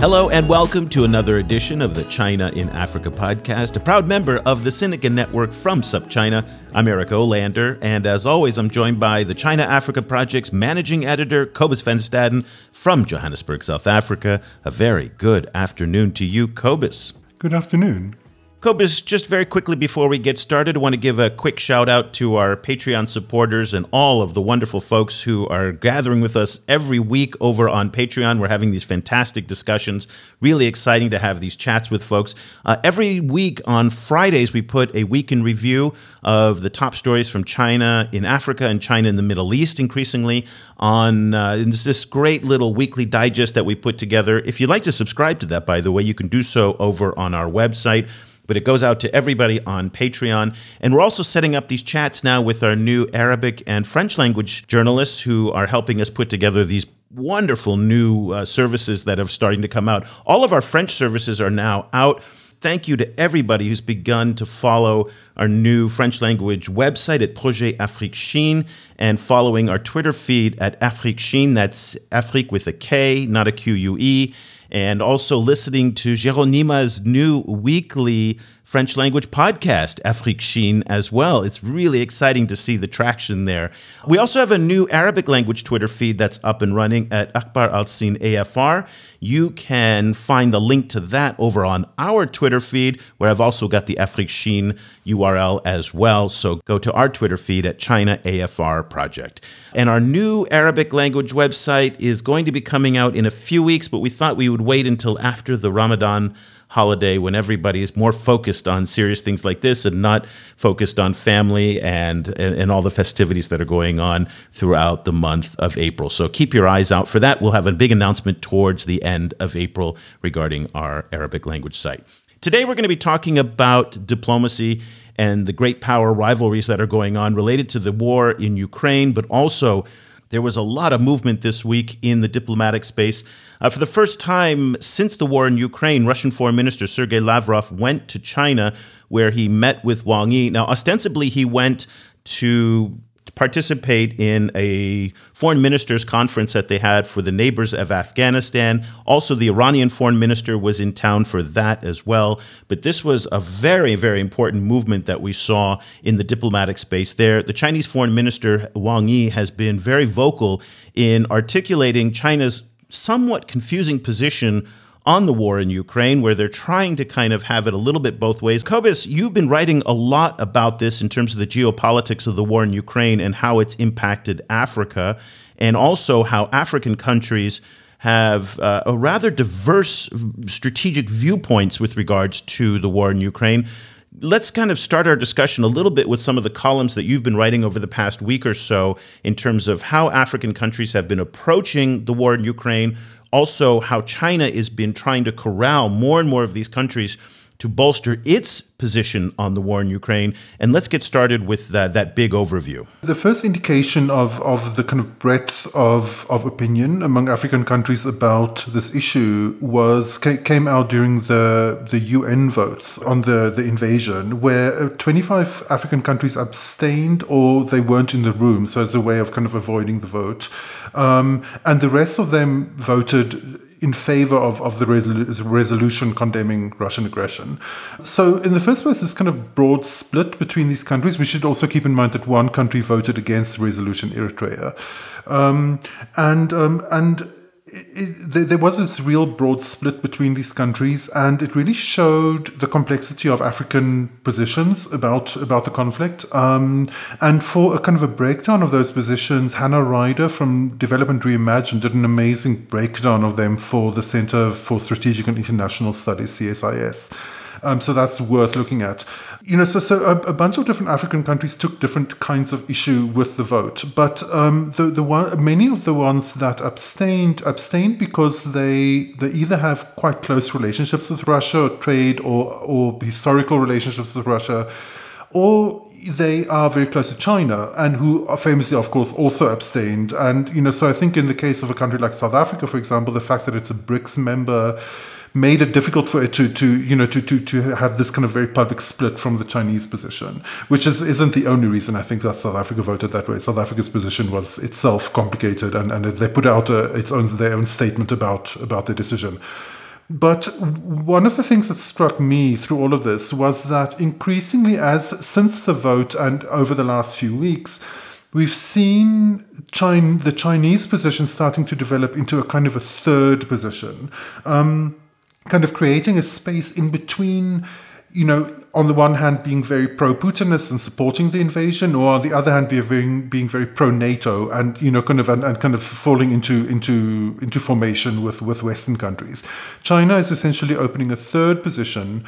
Hello and welcome to another edition of the China in Africa podcast, a proud member of the Sinica Network from SupChina. I'm Eric Olander, and as always, I'm joined by the China Africa Project's managing editor, Cobus van Staden from Johannesburg, South Africa. A very good afternoon to you, Cobus. Good afternoon. Cobus, just very quickly before we get started, I want to give a quick shout out to our Patreon supporters and all of the wonderful folks who are gathering with us every week over on Patreon. We're having these fantastic discussions. Really exciting to have these chats with folks. Uh, every week on Fridays, we put a week in review of the top stories from China in Africa and China in the Middle East increasingly on uh, this great little weekly digest that we put together. If you'd like to subscribe to that, by the way, you can do so over on our website but it goes out to everybody on Patreon. And we're also setting up these chats now with our new Arabic and French language journalists who are helping us put together these wonderful new uh, services that are starting to come out. All of our French services are now out. Thank you to everybody who's begun to follow our new French language website at Projet Afrique Chine and following our Twitter feed at Afrique Chine. That's Afrique with a K, not a Q U E and also listening to Jeronima's new weekly French language podcast, Afrique Chine, as well. It's really exciting to see the traction there. We also have a new Arabic language Twitter feed that's up and running at Akhbar Al Sin AFR. You can find the link to that over on our Twitter feed, where I've also got the Afrique Chine URL as well. So go to our Twitter feed at China AFR Project. And our new Arabic language website is going to be coming out in a few weeks, but we thought we would wait until after the Ramadan holiday when everybody is more focused on serious things like this and not focused on family and, and, and all the festivities that are going on throughout the month of April. So keep your eyes out for that. We'll have a big announcement towards the end of April regarding our Arabic language site. Today, we're going to be talking about diplomacy and the great power rivalries that are going on related to the war in Ukraine, but also there was a lot of movement this week in the diplomatic space. Uh, for the first time since the war in Ukraine, Russian Foreign Minister Sergei Lavrov went to China where he met with Wang Yi. Now, ostensibly, he went to participate in a foreign ministers conference that they had for the neighbors of Afghanistan. Also, the Iranian foreign minister was in town for that as well. But this was a very, very important movement that we saw in the diplomatic space there. The Chinese foreign minister, Wang Yi, has been very vocal in articulating China's somewhat confusing position on the war in Ukraine, where they're trying to kind of have it a little bit both ways. Cobus, you've been writing a lot about this in terms of the geopolitics of the war in Ukraine and how it's impacted Africa, and also how African countries have uh, a rather diverse strategic viewpoints with regards to the war in Ukraine. Let's kind of start our discussion a little bit with some of the columns that you've been writing over the past week or so in terms of how African countries have been approaching the war in Ukraine, also how China has been trying to corral more and more of these countries to bolster its position on the war in Ukraine. And let's get started with that, that big overview. The first indication of, of the kind of breadth of, of opinion among African countries about this issue was came out during the, the UN votes on the, the invasion, where uh, 25 African countries abstained or they weren't in the room, so as a way of kind of avoiding the vote. Um, and the rest of them voted in favor of, of the resolution condemning Russian aggression. So, in the first place, this kind of broad split between these countries. We should also keep in mind that one country voted against the resolution, Eritrea. Um, and, um, and it, there was this real broad split between these countries, and it really showed the complexity of African positions about about the conflict. Um, and for a kind of a breakdown of those positions, Hannah Ryder from Development Reimagined did an amazing breakdown of them for the Center for Strategic and International Studies (CSIS). Um, so that's worth looking at. You know, so so a, a, bunch of different African countries took different kinds of issue with the vote, but um, the the one many of the ones that abstained abstained because they they either have quite close relationships with Russia, or trade, or or historical relationships with Russia, or they are very close to China and who famously, of course, also abstained. And, you know, so I think in the case of a country like South Africa, for example, the fact that it's a BRICS member made it difficult for it to, to you know to, to, to have this kind of very public split from the Chinese position, which is isn't the only reason I think that South Africa voted that way. South Africa's position was itself complicated, and, and they put out a, its own their own statement about about the decision. But one of the things that struck me through all of this was that increasingly, as since the vote and over the last few weeks, we've seen China, the Chinese position starting to develop into a kind of a third position, um, kind of creating a space in between you know, on the one hand being very pro-Putinist and supporting the invasion, or on the other hand being being very pro-NATO and you know kind of and, and, kind of falling into into into formation with with Western countries. China is essentially opening a third position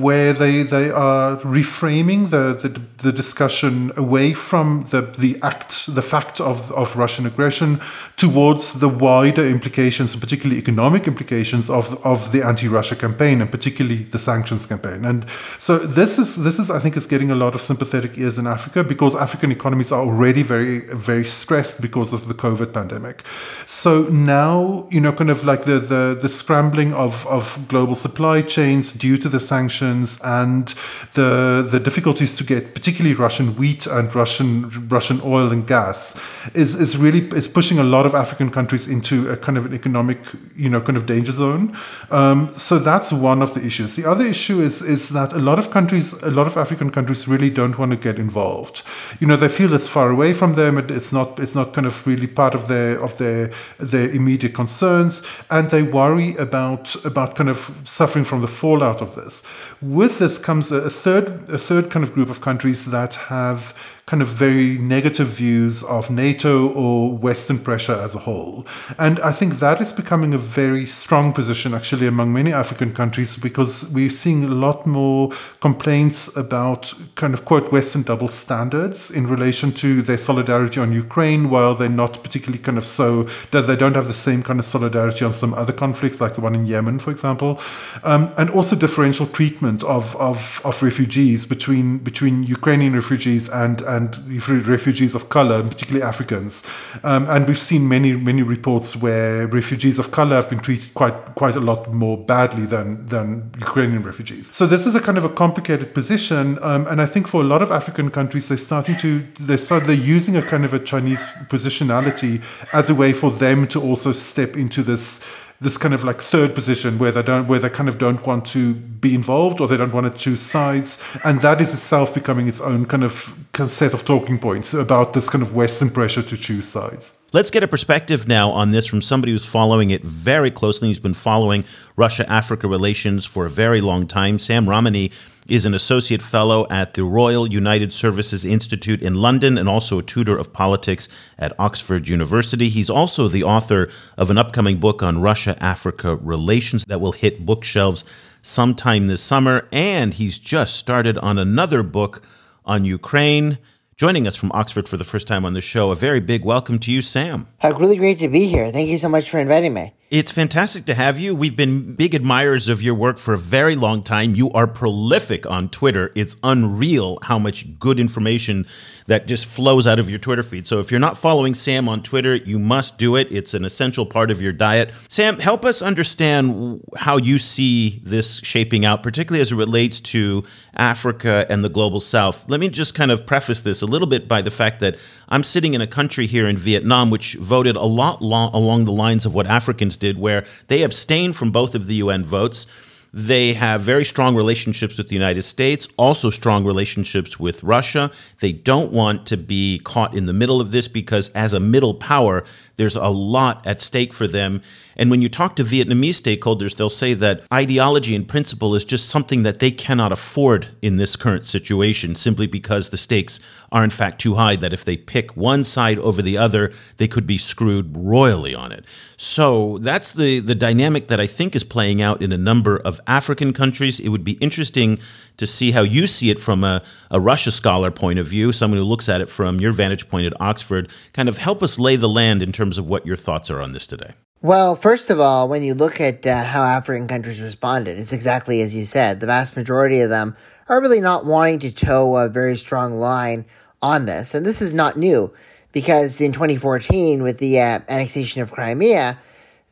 where they they are reframing the the, the discussion away from the the act the fact of of Russian aggression towards the wider implications, particularly economic implications of of the anti-Russia campaign and particularly the sanctions campaign and so this is this is I think is getting a lot of sympathetic ears in Africa because African economies are already very very stressed because of the COVID pandemic. So now you know kind of like the the, the scrambling of, of global supply chains due to the sanctions and the the difficulties to get particularly Russian wheat and Russian Russian oil and gas is is really is pushing a lot of African countries into a kind of an economic you know kind of danger zone. Um, so that's one of the issues. The other issue is is that a lot of countries, a lot of African countries, really don't want to get involved. You know, they feel it's far away from them. It's not. It's not kind of really part of their of their their immediate concerns, and they worry about about kind of suffering from the fallout of this. With this comes a third a third kind of group of countries that have kind of very negative views of NATO or Western pressure as a whole. And I think that is becoming a very strong position actually among many African countries because we're seeing a lot more complaints about kind of quote Western double standards in relation to their solidarity on Ukraine, while they're not particularly kind of so that they don't have the same kind of solidarity on some other conflicts, like the one in Yemen, for example, um, and also differential treatment of, of, of refugees between between Ukrainian refugees and, and and refugees of color, particularly Africans. Um, and we've seen many, many reports where refugees of color have been treated quite, quite a lot more badly than, than Ukrainian refugees. So this is a kind of a complicated position. Um, and I think for a lot of African countries, they're starting to, they start, they're using a kind of a Chinese positionality as a way for them to also step into this this kind of like third position where they don't where they kind of don't want to be involved or they don't want to choose sides and that is itself becoming its own kind of set of talking points about this kind of western pressure to choose sides Let's get a perspective now on this from somebody who's following it very closely. He's been following Russia Africa relations for a very long time. Sam Ramani is an associate fellow at the Royal United Services Institute in London and also a tutor of politics at Oxford University. He's also the author of an upcoming book on Russia Africa relations that will hit bookshelves sometime this summer. And he's just started on another book on Ukraine. Joining us from Oxford for the first time on the show, a very big welcome to you, Sam. Uh, really great to be here. Thank you so much for inviting me. It's fantastic to have you. We've been big admirers of your work for a very long time. You are prolific on Twitter. It's unreal how much good information that just flows out of your Twitter feed. So if you're not following Sam on Twitter, you must do it. It's an essential part of your diet. Sam, help us understand how you see this shaping out, particularly as it relates to Africa and the global south. Let me just kind of preface this a little bit by the fact that I'm sitting in a country here in Vietnam which voted a lot long, along the lines of what Africans did, where they abstained from both of the UN votes. They have very strong relationships with the United States, also strong relationships with Russia. They don't want to be caught in the middle of this because, as a middle power, There's a lot at stake for them. And when you talk to Vietnamese stakeholders, they'll say that ideology and principle is just something that they cannot afford in this current situation, simply because the stakes are in fact too high that if they pick one side over the other, they could be screwed royally on it. So that's the, the dynamic that I think is playing out in a number of African countries. It would be interesting to see how you see it from a, a Russia scholar point of view, someone who looks at it from your vantage point at Oxford. Kind of help us lay the land in terms of what your thoughts are on this today. Well, first of all, when you look at uh, how African countries responded, it's exactly as you said. The vast majority of them are really not wanting to toe a very strong line on this. And this is not new because in 2014, with the uh, annexation of Crimea,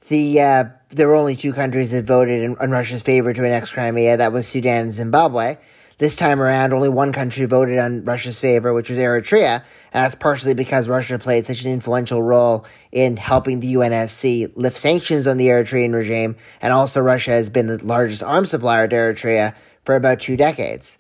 the uh, there were only two countries that voted in, in Russia's favor to annex Crimea. That was Sudan and Zimbabwe. This time around, only one country voted on Russia's favor, which was Eritrea, and that's partially because Russia played such an influential role in helping the UNSC lift sanctions on the Eritrean regime, and also Russia has been the largest arms supplier to Eritrea for about two decades.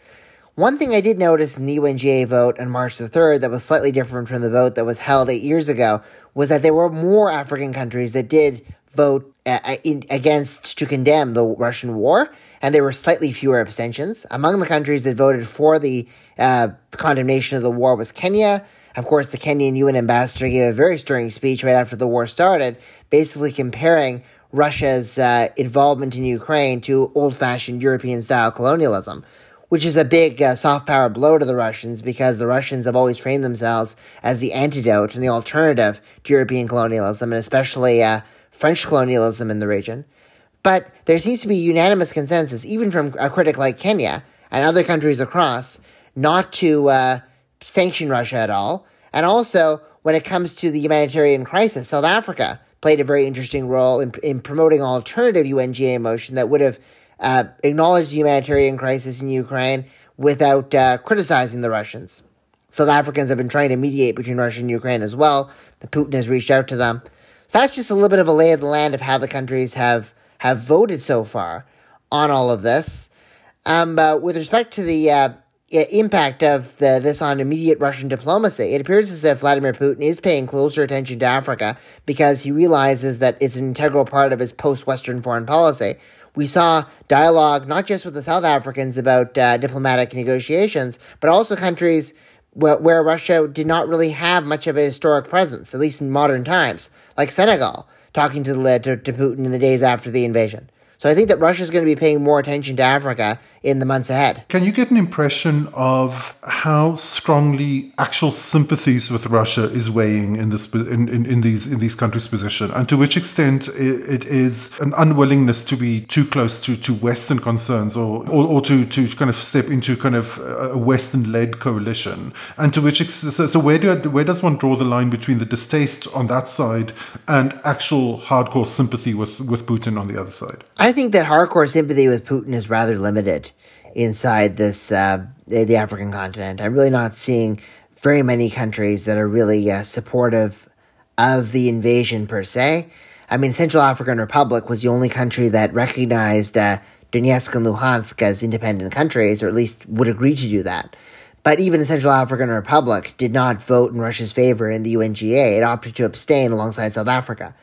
One thing I did notice in the UNGA vote on March the 3rd that was slightly different from the vote that was held eight years ago was that there were more African countries that did vote uh, in, against to condemn the Russian war, and there were slightly fewer abstentions. Among the countries that voted for the uh, condemnation of the war was Kenya. Of course, the Kenyan UN ambassador gave a very stirring speech right after the war started, basically comparing Russia's uh, involvement in Ukraine to old fashioned European style colonialism, which is a big uh, soft power blow to the Russians because the Russians have always trained themselves as the antidote and the alternative to European colonialism, and especially uh, French colonialism in the region. But there seems to be unanimous consensus, even from a critic like Kenya and other countries across, not to uh, sanction Russia at all. And also, when it comes to the humanitarian crisis, South Africa played a very interesting role in, in promoting an alternative UNGA motion that would have uh, acknowledged the humanitarian crisis in Ukraine without uh, criticizing the Russians. South Africans have been trying to mediate between Russia and Ukraine as well. The Putin has reached out to them. That's just a little bit of a lay of the land of how the countries have have voted so far on all of this. Um, uh, with respect to the uh, impact of the, this on immediate Russian diplomacy, it appears as if Vladimir Putin is paying closer attention to Africa because he realizes that it's an integral part of his post-Western foreign policy. We saw dialogue not just with the South Africans about uh, diplomatic negotiations, but also countries where, where Russia did not really have much of a historic presence, at least in modern times, like Senegal talking to, the, to, to Putin in the days after the invasion. So I think that Russia is going to be paying more attention to Africa in the months ahead. Can you get an impression of how strongly actual sympathies with Russia is weighing in this in, in, in these in these countries' position, and to which extent it is an unwillingness to be too close to, to Western concerns, or, or, or to, to kind of step into kind of a Western-led coalition, and to which so, so where do where does one draw the line between the distaste on that side and actual hardcore sympathy with with Putin on the other side? I think that hardcore sympathy with Putin is rather limited inside this uh, the African continent. I'm really not seeing very many countries that are really uh, supportive of the invasion per se. I mean, Central African Republic was the only country that recognized uh, Donetsk and Luhansk as independent countries, or at least would agree to do that. But even the Central African Republic did not vote in Russia's favor in the UNGA. It opted to abstain alongside South Africa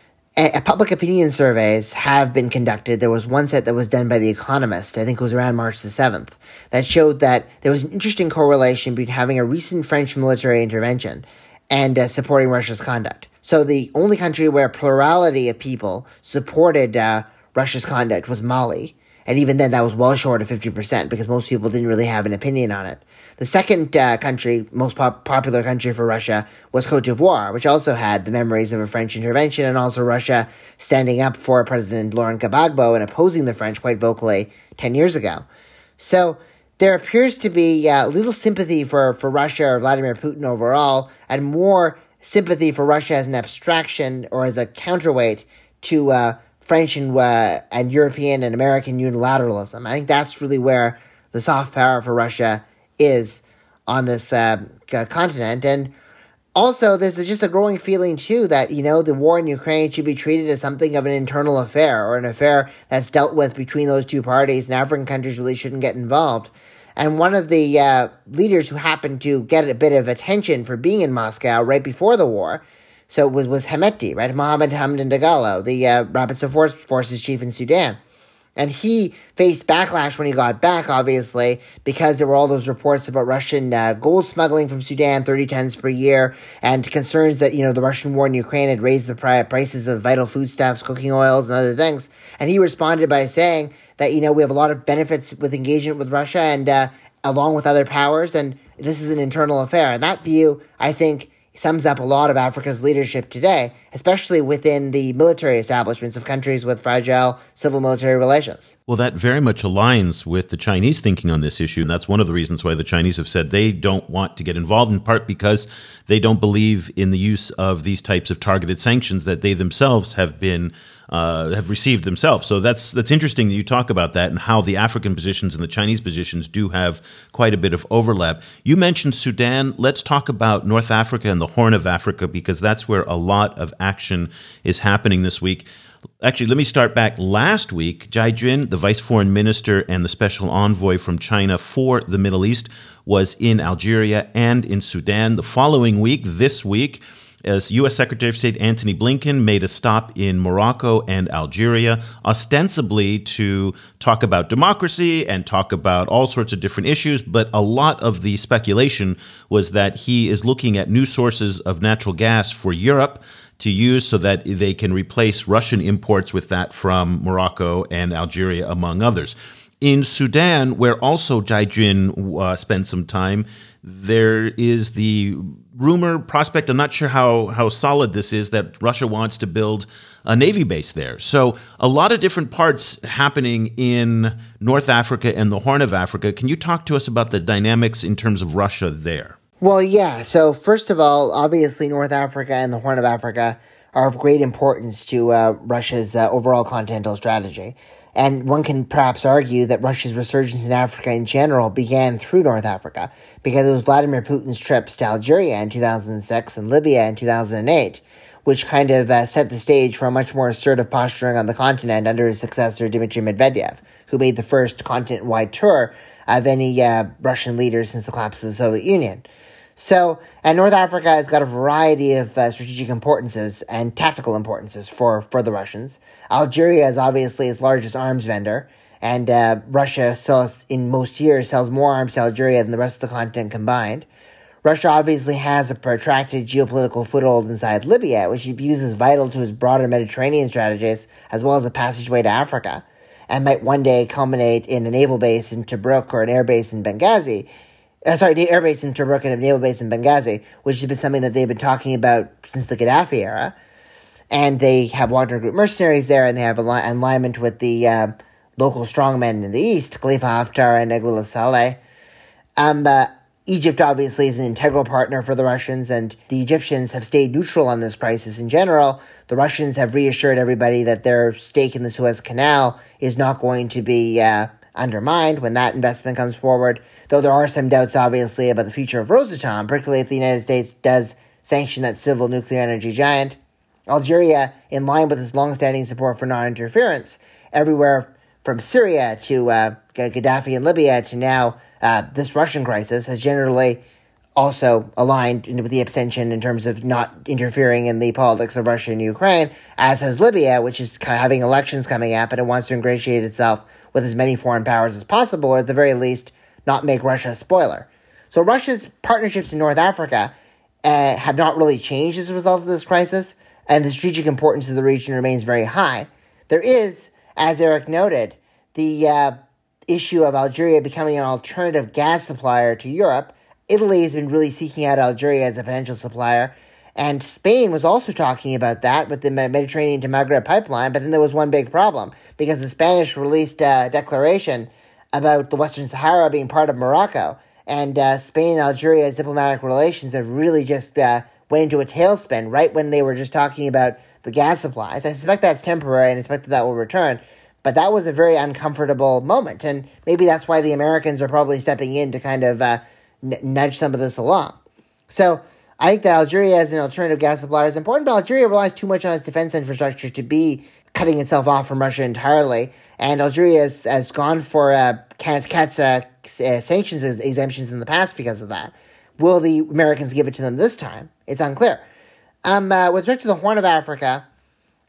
public opinion surveys have been conducted. There was one set that was done by The Economist, I think it was around March the 7th, that showed that there was an interesting correlation between having a recent French military intervention and uh, supporting Russia's conduct. So the only country where a plurality of people supported uh, Russia's conduct was Mali. And even then, that was well short of 50% because most people didn't really have an opinion on it. The second uh, country, most pop- popular country for Russia, was Cote d'Ivoire, which also had the memories of a French intervention and also Russia standing up for President Laurent Gbagbo and opposing the French quite vocally 10 years ago. So there appears to be uh, little sympathy for, for Russia or Vladimir Putin overall, and more sympathy for Russia as an abstraction or as a counterweight to uh, French and, uh, and European and American unilateralism. I think that's really where the soft power for Russia is on this uh, continent. And also, there's just a growing feeling, too, that, you know, the war in Ukraine should be treated as something of an internal affair or an affair that's dealt with between those two parties, and African countries really shouldn't get involved. And one of the uh, leaders who happened to get a bit of attention for being in Moscow right before the war So was, was Hemeti, right? Mohammed Hamdan Dagalo, the uh, Rapid Support Forces chief in Sudan. And he faced backlash when he got back, obviously, because there were all those reports about Russian uh, gold smuggling from Sudan, 30 tons per year, and concerns that, you know, the Russian war in Ukraine had raised the prices of vital foodstuffs, cooking oils, and other things. And he responded by saying that, you know, we have a lot of benefits with engagement with Russia and uh, along with other powers, and this is an internal affair. And that view, I think, sums up a lot of Africa's leadership today, especially within the military establishments of countries with fragile civil military relations. Well, that very much aligns with the Chinese thinking on this issue. And that's one of the reasons why the Chinese have said they don't want to get involved, in part because they don't believe in the use of these types of targeted sanctions that they themselves have been uh, have received themselves. So that's that's interesting that you talk about that and how the African positions and the Chinese positions do have quite a bit of overlap. You mentioned Sudan. Let's talk about North Africa and the Horn of Africa because that's where a lot of action is happening this week. Actually, let me start back. Last week, Zhai Jun, the vice foreign minister and the special envoy from China for the Middle East, was in Algeria and in Sudan. The following week, this week, as U.S. Secretary of State Antony Blinken made a stop in Morocco and Algeria, ostensibly to talk about democracy and talk about all sorts of different issues. But a lot of the speculation was that he is looking at new sources of natural gas for Europe to use so that they can replace Russian imports with that from Morocco and Algeria, among others. In Sudan, where also Zhai Jun uh, spent some time, there is the rumor prospect. I'm not sure how how solid this is that Russia wants to build a navy base there. So a lot of different parts happening in North Africa and the Horn of Africa. Can you talk to us about the dynamics in terms of Russia there? Well, yeah. So first of all, obviously North Africa and the Horn of Africa are of great importance to uh, Russia's uh, overall continental strategy. And one can perhaps argue that Russia's resurgence in Africa in general began through North Africa, because it was Vladimir Putin's trips to Algeria in 2006 and Libya in 2008, which kind of uh, set the stage for a much more assertive posturing on the continent under his successor Dmitry Medvedev, who made the first continent wide tour of any uh, Russian leader since the collapse of the Soviet Union. So, and North Africa has got a variety of uh, strategic importances and tactical importances for, for the Russians. Algeria is obviously its largest arms vendor, and uh, Russia sells, in most years sells more arms to Algeria than the rest of the continent combined. Russia obviously has a protracted geopolitical foothold inside Libya, which it views as vital to its broader Mediterranean strategies, as well as a passageway to Africa, and might one day culminate in a naval base in Tobruk or an air base in Benghazi, uh, sorry, the air base in Tobruk and a naval base in Benghazi, which has been something that they've been talking about since the Gaddafi era. And they have Wagner Group mercenaries there, and they have al- alignment with the uh, local strongmen in the east, Khalifa Haftar and Aguila Saleh. Um, uh, Egypt obviously is an integral partner for the Russians, and the Egyptians have stayed neutral on this crisis in general. The Russians have reassured everybody that their stake in the Suez Canal is not going to be uh, undermined when that investment comes forward though there are some doubts, obviously, about the future of Rosatom, particularly if the United States does sanction that civil nuclear energy giant. Algeria, in line with its long-standing support for non-interference, everywhere from Syria to uh, Gaddafi and Libya to now uh, this Russian crisis, has generally also aligned with the abstention in terms of not interfering in the politics of Russia and Ukraine, as has Libya, which is having elections coming up and it wants to ingratiate itself with as many foreign powers as possible, or at the very least, not make Russia a spoiler. So Russia's partnerships in North Africa uh, have not really changed as a result of this crisis, and the strategic importance of the region remains very high. There is, as Eric noted, the uh, issue of Algeria becoming an alternative gas supplier to Europe. Italy has been really seeking out Algeria as a potential supplier, and Spain was also talking about that with the Mediterranean to Maghreb pipeline, but then there was one big problem because the Spanish released a declaration about the Western Sahara being part of Morocco. And uh, Spain and Algeria's diplomatic relations have really just uh, went into a tailspin right when they were just talking about the gas supplies. I suspect that's temporary and I expect that that will return. But that was a very uncomfortable moment. And maybe that's why the Americans are probably stepping in to kind of uh, n- nudge some of this along. So I think that Algeria as an alternative gas supplier is important, but Algeria relies too much on its defense infrastructure to be cutting itself off from Russia entirely and Algeria has, has gone for uh, CAATSA uh, uh, sanctions exemptions in the past because of that. Will the Americans give it to them this time? It's unclear. Um, uh, with respect to the Horn of Africa,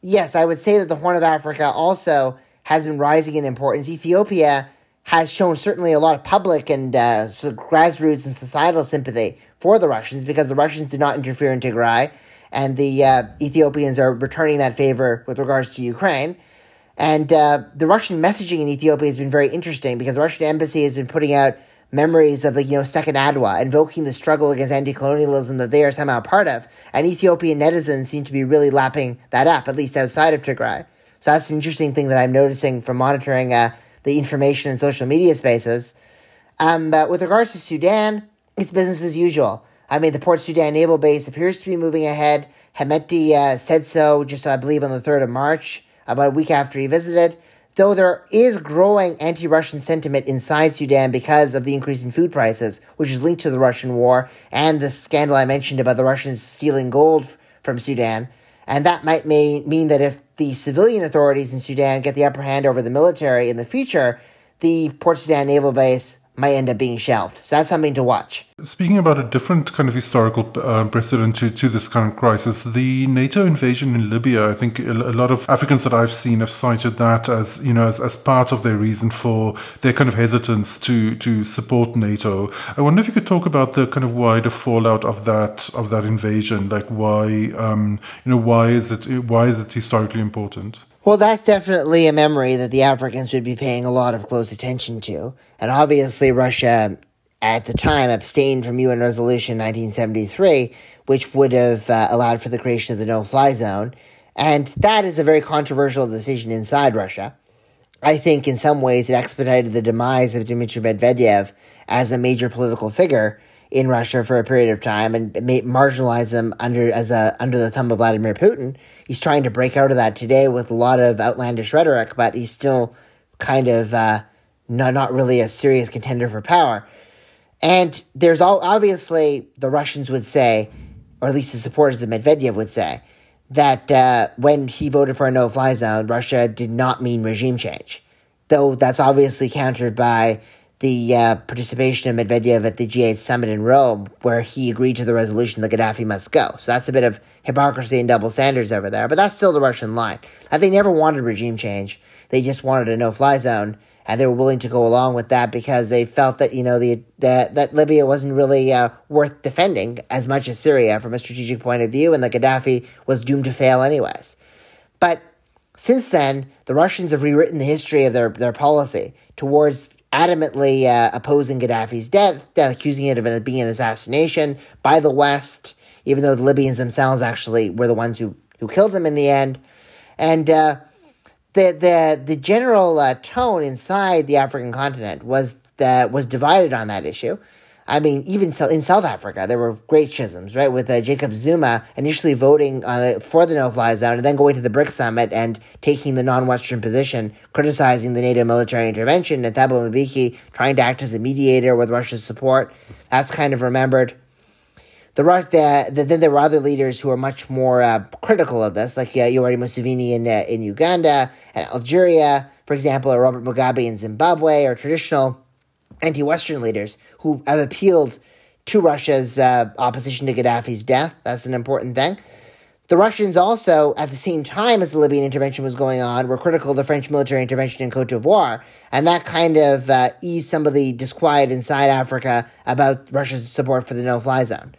yes, I would say that the Horn of Africa also has been rising in importance. Ethiopia has shown certainly a lot of public and uh, grassroots and societal sympathy for the Russians because the Russians did not interfere in Tigray, and the uh, Ethiopians are returning that favor with regards to Ukraine. And uh, the Russian messaging in Ethiopia has been very interesting because the Russian embassy has been putting out memories of the you know second Adwa, invoking the struggle against anti-colonialism that they are somehow part of. And Ethiopian netizens seem to be really lapping that up, at least outside of Tigray. So that's an interesting thing that I'm noticing from monitoring uh, the information in social media spaces. Um, but with regards to Sudan, it's business as usual. I mean, the Port Sudan naval base appears to be moving ahead. Hemeti uh, said so just, I believe, on the 3rd of March, about a week after he visited. Though there is growing anti Russian sentiment inside Sudan because of the increase in food prices, which is linked to the Russian war and the scandal I mentioned about the Russians stealing gold from Sudan. And that might may, mean that if the civilian authorities in Sudan get the upper hand over the military in the future, the Port Sudan naval base might end up being shelved. So that's something to watch. Speaking about a different kind of historical uh, precedent to, to this current crisis, the NATO invasion in Libya, I think a, lot of Africans that I've seen have cited that as, you know, as, as part of their reason for their kind of hesitance to, to support NATO. I wonder if you could talk about the kind of wider fallout of that, of that invasion, like why, um, you know, why is it, why is it historically important? Well, that's definitely a memory that the Africans would be paying a lot of close attention to. And obviously, Russia at the time abstained from UN Resolution 1973, which would have uh, allowed for the creation of the no fly zone. And that is a very controversial decision inside Russia. I think in some ways it expedited the demise of Dmitry Medvedev as a major political figure in Russia for a period of time and marginalized him under as a under the thumb of Vladimir Putin he's trying to break out of that today with a lot of outlandish rhetoric, but he's still kind of uh, not not really a serious contender for power. And there's all obviously the Russians would say, or at least the supporters of Medvedev would say, that uh, when he voted for a no-fly zone, Russia did not mean regime change, though that's obviously countered by the uh, participation of Medvedev at the G8 summit in Rome, where he agreed to the resolution that Gaddafi must go. So that's a bit of hypocrisy and double standards over there, but that's still the Russian line. They never wanted regime change; they just wanted a no-fly zone, and they were willing to go along with that because they felt that you know the that Libya wasn't really uh, worth defending as much as Syria from a strategic point of view, and that Gaddafi was doomed to fail anyways. But since then, the Russians have rewritten the history of their, their policy towards adamantly uh, opposing Gaddafi's death, accusing it of being an assassination by the West, even though the Libyans themselves actually were the ones who, who killed him in the end. And uh, the, the, the general uh, tone inside the African continent was, that was divided on that issue. I mean, even in South Africa, there were great schisms, right? With uh, Jacob Zuma initially voting uh, for the no-fly zone and then going to the BRICS summit and taking the non-Western position, criticizing the NATO military intervention, and Thabo Mbeki trying to act as a mediator with Russia's support. That's kind of remembered. The, the, the then there were other leaders who are much more uh, critical of this, like uh, Yoweri Museveni in uh, in Uganda and Algeria, for example, or Robert Mugabe in Zimbabwe, or traditional anti-Western leaders who have appealed to Russia's uh, opposition to Gaddafi's death. That's an important thing. The Russians also, at the same time as the Libyan intervention was going on, were critical of the French military intervention in Cote d'Ivoire, and that kind of uh, eased some of the disquiet inside Africa about Russia's support for the no-fly zone.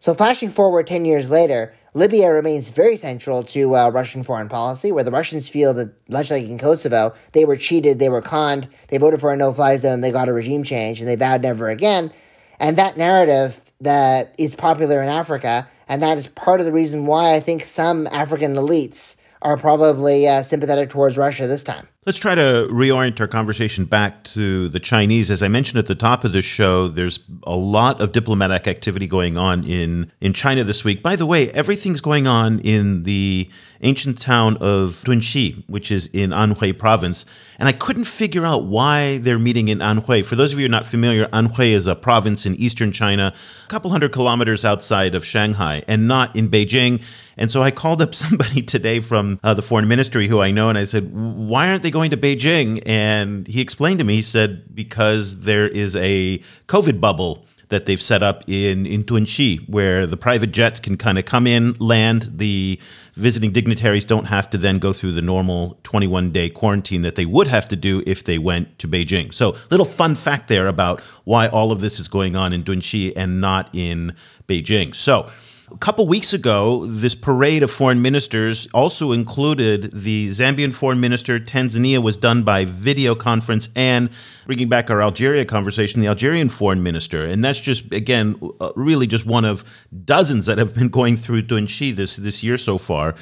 So, flashing forward 10 years later, Libya remains very central to uh, Russian foreign policy, where the Russians feel that, much like in Kosovo, they were cheated, they were conned, they voted for a no fly zone, they got a regime change, and they vowed never again. And that narrative that is popular in Africa, and that is part of the reason why I think some African elites are probably uh, sympathetic towards Russia this time. Let's try to reorient our conversation back to the Chinese. As I mentioned at the top of the show, there's a lot of diplomatic activity going on in, in China this week. By the way, everything's going on in the ancient town of Tunxi, which is in Anhui province. And I couldn't figure out why they're meeting in Anhui. For those of you who are not familiar, Anhui is a province in eastern China, a couple hundred kilometers outside of Shanghai, and not in Beijing. And so I called up somebody today from uh, the foreign ministry who I know, and I said, Why aren't they going to Beijing? And he explained to me, he said, Because there is a COVID bubble that they've set up in, in Tunxi, where the private jets can kind of come in, land. The visiting dignitaries don't have to then go through the normal 21 day quarantine that they would have to do if they went to Beijing. So, little fun fact there about why all of this is going on in Tunxi and not in Beijing. So, a couple weeks ago, this parade of foreign ministers also included the Zambian foreign minister. Tanzania was done by video conference, and bringing back our Algeria conversation, the Algerian foreign minister. And that's just, again, uh, really just one of dozens that have been going through Tunxi this, this year so far.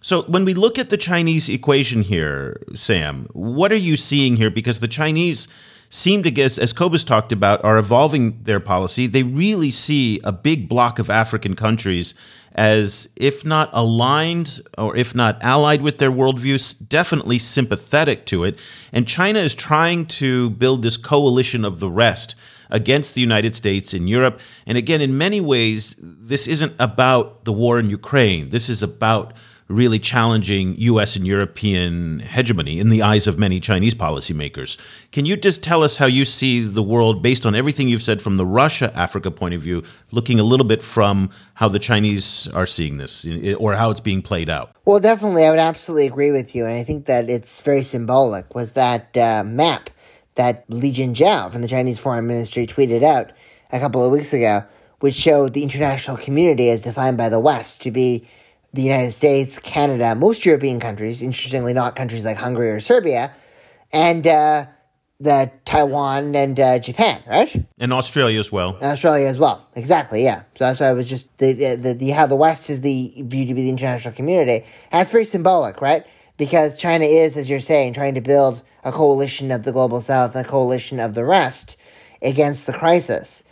So, when we look at the Chinese equation here, Sam, what are you seeing here? Because the Chinese seem to get, as Cobus talked about, are evolving their policy. They really see a big block of African countries as, if not aligned or if not allied with their worldviews, definitely sympathetic to it. And China is trying to build this coalition of the rest against the United States in Europe. And again, in many ways, this isn't about the war in Ukraine. This is about really challenging US and European hegemony in the eyes of many Chinese policymakers. Can you just tell us how you see the world based on everything you've said from the Russia Africa point of view, looking a little bit from how the Chinese are seeing this or how it's being played out? Well, definitely, I would absolutely agree with you. And I think that it's very symbolic. Was that uh, map that Lijian Zhao from the Chinese Foreign Ministry tweeted out a couple of weeks ago, which showed the international community as defined by the West to be the United States, Canada, most European countries, interestingly not countries like Hungary or Serbia, and uh, the Taiwan and uh, Japan, right? And Australia as well. Australia as well, exactly. Yeah. So that's why I was just the, the the how the West is the viewed to be the international community. That's very symbolic, right? Because China is, as you're saying, trying to build a coalition of the global South and a coalition of the rest against the crisis.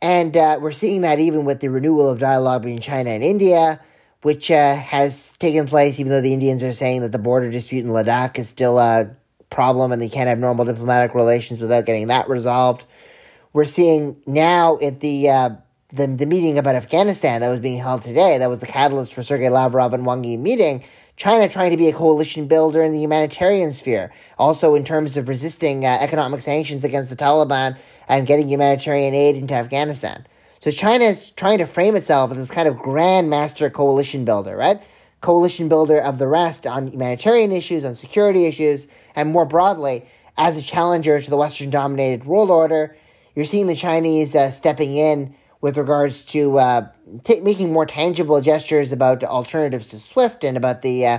And uh, we're seeing that even with the renewal of dialogue between China and India, which uh, has taken place, even though the Indians are saying that the border dispute in Ladakh is still a problem and they can't have normal diplomatic relations without getting that resolved. We're seeing now at the uh, the, the meeting about Afghanistan that was being held today, that was the catalyst for Sergei Lavrov and Wang Yi meeting, China trying to be a coalition builder in the humanitarian sphere, also in terms of resisting uh, economic sanctions against the Taliban and getting humanitarian aid into Afghanistan. So China is trying to frame itself as this kind of grand master coalition builder, right? Coalition builder of the rest on humanitarian issues, on security issues, and more broadly, as a challenger to the Western dominated world order. You're seeing the Chinese uh, stepping in with regards to uh, t- making more tangible gestures about alternatives to SWIFT and about the uh,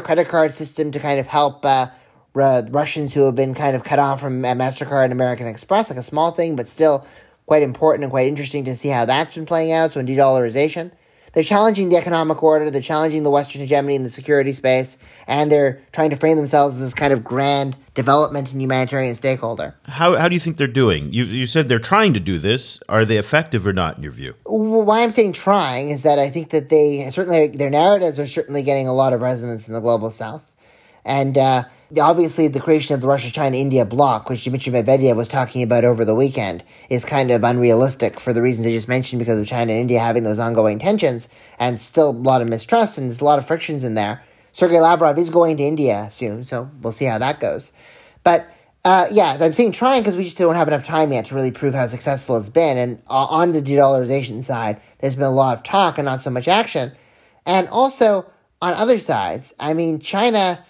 credit card system to kind of help uh, r- Russians who have been kind of cut off from uh, MasterCard and American Express, like a small thing, but still quite important and quite interesting to see how that's been playing out. So, in de dollarization, they're challenging the economic order, they're challenging the Western hegemony in the security space, and they're trying to frame themselves as this kind of grand development and humanitarian stakeholder. How, how do you think they're doing? You, you said they're trying to do this. Are they effective or not, in your view? Why I'm saying trying is that I think that they certainly, their narratives are certainly getting a lot of resonance in the global south. And, uh, obviously the creation of the Russia, China, India bloc, which Dmitry Medvedev was talking about over the weekend, is kind of unrealistic for the reasons I just mentioned because of China and India having those ongoing tensions and still a lot of mistrust and there's a lot of frictions in there. Sergei Lavrov is going to India soon, so we'll see how that goes. But uh, yeah, I'm saying trying because we just don't have enough time yet to really prove how successful it's been. And uh, on the de-dollarization side, there's been a lot of talk and not so much action. And also on other sides, I mean, China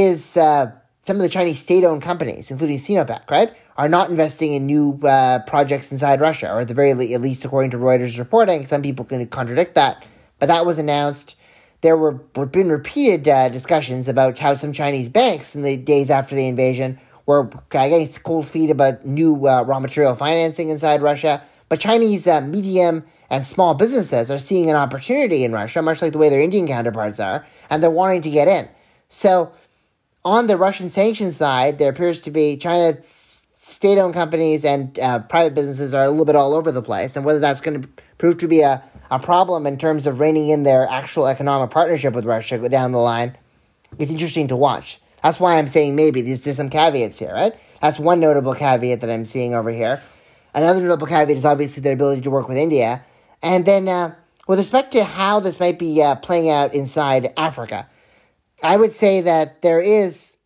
is uh, some of the Chinese state-owned companies, including Sinopec, right, are not investing in new uh, projects inside Russia, or at the very least, at least according to Reuters reporting. Some people can contradict that, but that was announced. There were been repeated uh, discussions about how some Chinese banks in the days after the invasion were getting cold feet about new uh, raw material financing inside Russia. But Chinese uh, medium and small businesses are seeing an opportunity in Russia, much like the way their Indian counterparts are, and they're wanting to get in. So on the Russian sanctions side, there appears to be China state owned companies and uh, private businesses are a little bit all over the place. And whether that's going to prove to be a, a problem in terms of reining in their actual economic partnership with Russia down the line is interesting to watch. That's why I'm saying maybe there's, there's some caveats here, right? That's one notable caveat that I'm seeing over here. Another notable caveat is obviously their ability to work with India. And then, uh, with respect to how this might be uh, playing out inside Africa, I would say that there is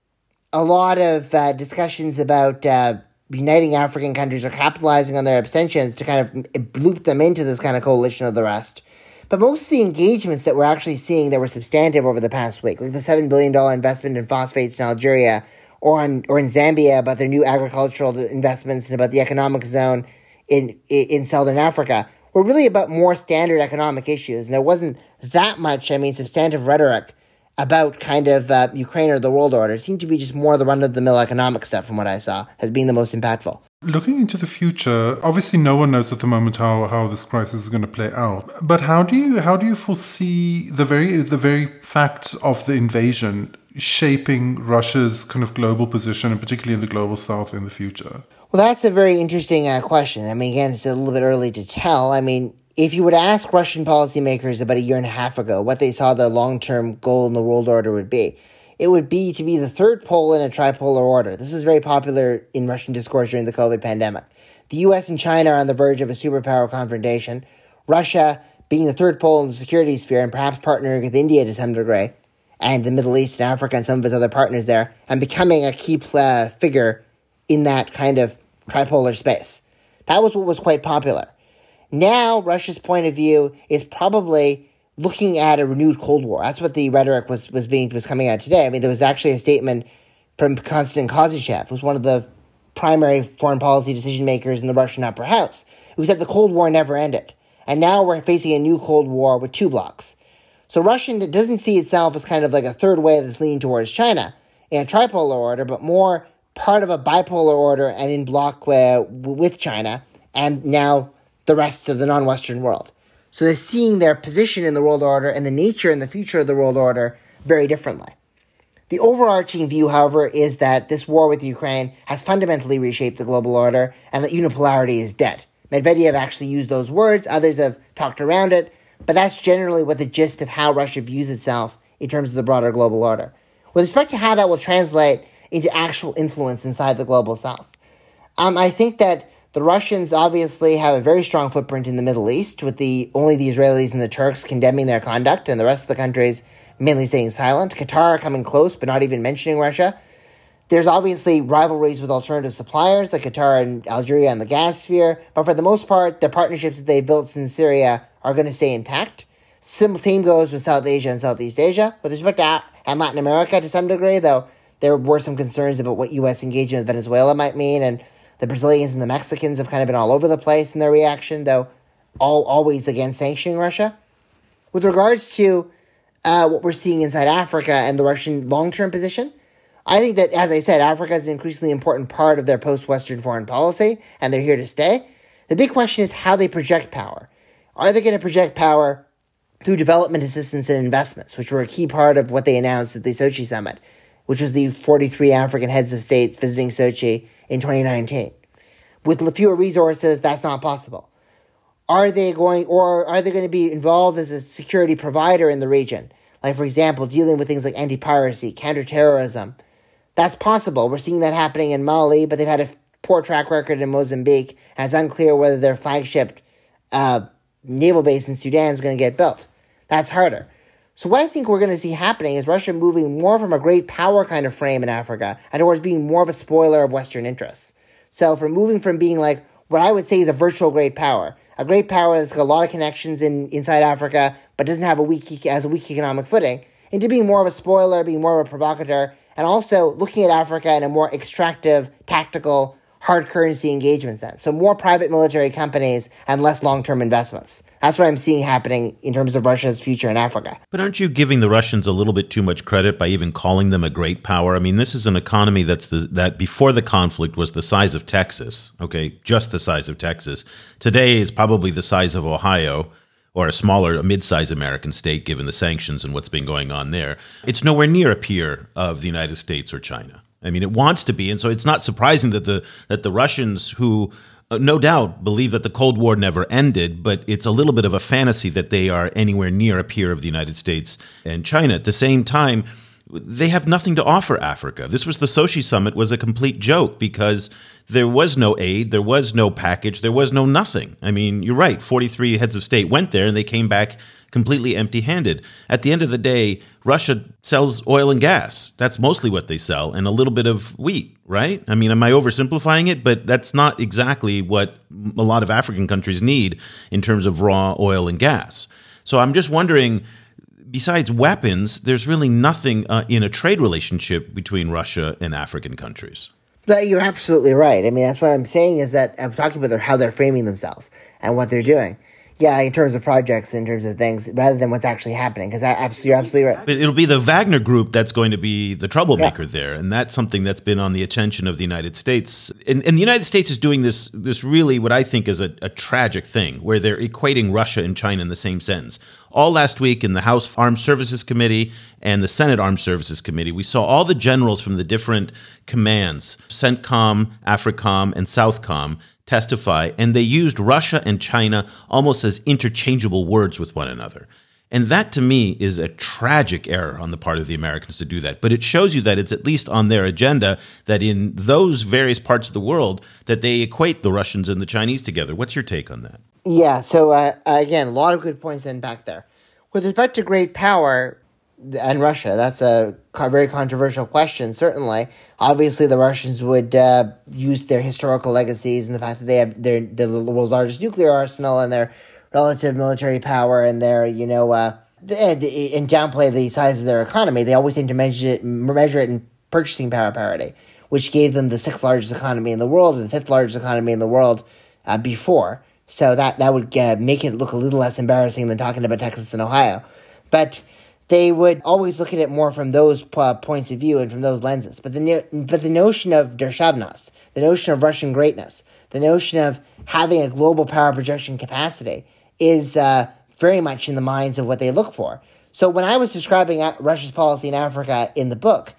a lot of uh, discussions about uh, uniting African countries or capitalizing on their abstentions to kind of loop them into this kind of coalition of the rest. But most of the engagements that we're actually seeing that were substantive over the past week, like the $7 billion investment in phosphates in Algeria or, on, or in Zambia about their new agricultural investments and about the economic zone in, in Southern Africa, were really about more standard economic issues. And there wasn't that much, I mean, substantive rhetoric about kind of uh, Ukraine or the world order. It seemed to be just more the run of the mill economic stuff from what I saw as being the most impactful. Looking into the future, obviously no one knows at the moment how, how this crisis is going to play out. But how do you how do you foresee the very the very fact of the invasion shaping Russia's kind of global position, and particularly in the global south in the future? Well, that's a very interesting uh, question. I mean, again, it's a little bit early to tell. I mean, if you would ask Russian policymakers about a year and a half ago what they saw the long term goal in the world order would be, it would be to be the third pole in a tripolar order. This was very popular in Russian discourse during the COVID pandemic. The US and China are on the verge of a superpower confrontation. Russia being the third pole in the security sphere and perhaps partnering with India to some degree, and the Middle East and Africa and some of its other partners there, and becoming a key uh, figure in that kind of tripolar space. That was what was quite popular. Now, Russia's point of view is probably looking at a renewed Cold War. That's what the rhetoric was, was being was coming out today. I mean, there was actually a statement from Konstantin Kosachev, who's one of the primary foreign policy decision makers in the Russian upper house, who said the Cold War never ended. And now we're facing a new Cold War with two blocks. So Russia doesn't see itself as kind of like a third way that's leaning towards China in a tripolar order, but more part of a bipolar order and in block with China, and now the rest of the non Western world. So they're seeing their position in the world order and the nature and the future of the world order very differently. The overarching view, however, is that this war with Ukraine has fundamentally reshaped the global order and that unipolarity is dead. Medvedev actually used those words, others have talked around it, but that's generally what the gist of how Russia views itself in terms of the broader global order. With respect to how that will translate into actual influence inside the global south, um, I think that the Russians obviously have a very strong footprint in the Middle East, with the only the Israelis and the Turks condemning their conduct, and the rest of the countries mainly staying silent. Qatar coming close, but not even mentioning Russia. There's obviously rivalries with alternative suppliers like Qatar and Algeria and the gas sphere, but for the most part, the partnerships that they built in Syria are going to stay intact. Same goes with South Asia and Southeast Asia. With respect to that, and Latin America to some degree, though, there were some concerns about what U.S. engagement with Venezuela might mean, and the Brazilians and the Mexicans have kind of been all over the place in their reaction, though all always against sanctioning Russia. With regards to uh, what we're seeing inside Africa and the Russian long term position, I think that, as I said, Africa is an increasingly important part of their post Western foreign policy, and they're here to stay. The big question is how they project power. Are they going to project power through development assistance and investments, which were a key part of what they announced at the Sochi summit, which was the 43 African heads of states visiting Sochi in 2019. With fewer resources, that's not possible. Are they going, or are they going to be involved as a security provider in the region? Like, for example, dealing with things like anti piracy, counterterrorism. That's possible. We're seeing that happening in Mali, but they've had a poor track record in Mozambique, and it's unclear whether their flagship uh, naval base in Sudan is going to get built. That's harder. So what I think we're going to see happening is Russia moving more from a great power kind of frame in Africa and towards being more of a spoiler of Western interests. So from moving from being like what I would say is a virtual great power, a great power that's got a lot of connections in inside Africa but doesn't have a weak as a weak economic footing, into being more of a spoiler, being more of a provocateur, and also looking at Africa in a more extractive, tactical, hard currency engagements then. So more private military companies and less long term investments. That's what I'm seeing happening in terms of Russia's future in Africa. But aren't you giving the Russians a little bit too much credit by even calling them a great power? I mean, this is an economy that's the, that before the conflict was the size of Texas. Okay, just the size of Texas. Today is probably the size of Ohio or a smaller, a mid-sized American state, given the sanctions and what's been going on there. It's nowhere near a peer of the United States or China. I mean, it wants to be, and so it's not surprising that the that the Russians, who uh, no doubt believe that the Cold War never ended, but it's a little bit of a fantasy that they are anywhere near a peer of the United States and China. At the same time, they have nothing to offer Africa. This was the Sochi summit was a complete joke because there was no aid, there was no package, there was no nothing. I mean, you're right. 43 heads of state went there and they came back completely empty handed. At the end of the day, Russia sells oil and gas. That's mostly what they sell, and a little bit of wheat, right? I mean, am I oversimplifying it? But that's not exactly what a lot of African countries need in terms of raw oil and gas. So I'm just wondering besides weapons, there's really nothing uh, in a trade relationship between Russia and African countries. You're absolutely right. I mean, that's what I'm saying is that I'm talking about how they're framing themselves and what they're doing. Yeah, in terms of projects, in terms of things, rather than what's actually happening, because you're absolutely right. But it'll be the Wagner Group that's going to be the troublemaker yeah. there, and that's something that's been on the attention of the United States. And, and the United States is doing this this really what I think is a, a tragic thing, where they're equating Russia and China in the same sentence. All last week in the House Armed Services Committee and the Senate Armed Services Committee, we saw all the generals from the different commands, CENTCOM, AFRICOM, and SOUTHCOM, testify, and they used Russia and China almost as interchangeable words with one another. And that to me is a tragic error on the part of the Americans to do that. But it shows you that it's at least on their agenda that in those various parts of the world that they equate the Russians and the Chinese together. What's your take on that? Yeah, so uh, again, a lot of good points in back there. With respect to great power, and Russia? That's a very controversial question, certainly. Obviously, the Russians would uh, use their historical legacies and the fact that they have their the world's largest nuclear arsenal and their relative military power and their, you know, uh, and, downplay the size of their economy. They always seem to measure it, measure it in purchasing power parity, which gave them the sixth largest economy in the world and the fifth largest economy in the world uh, before. So that, that would uh, make it look a little less embarrassing than talking about Texas and Ohio. But they would always look at it more from those uh, points of view and from those lenses. But the but the notion of Derzhavnost, the notion of Russian greatness, the notion of having a global power projection capacity is uh, very much in the minds of what they look for. So when I was describing Russia's policy in Africa in the book,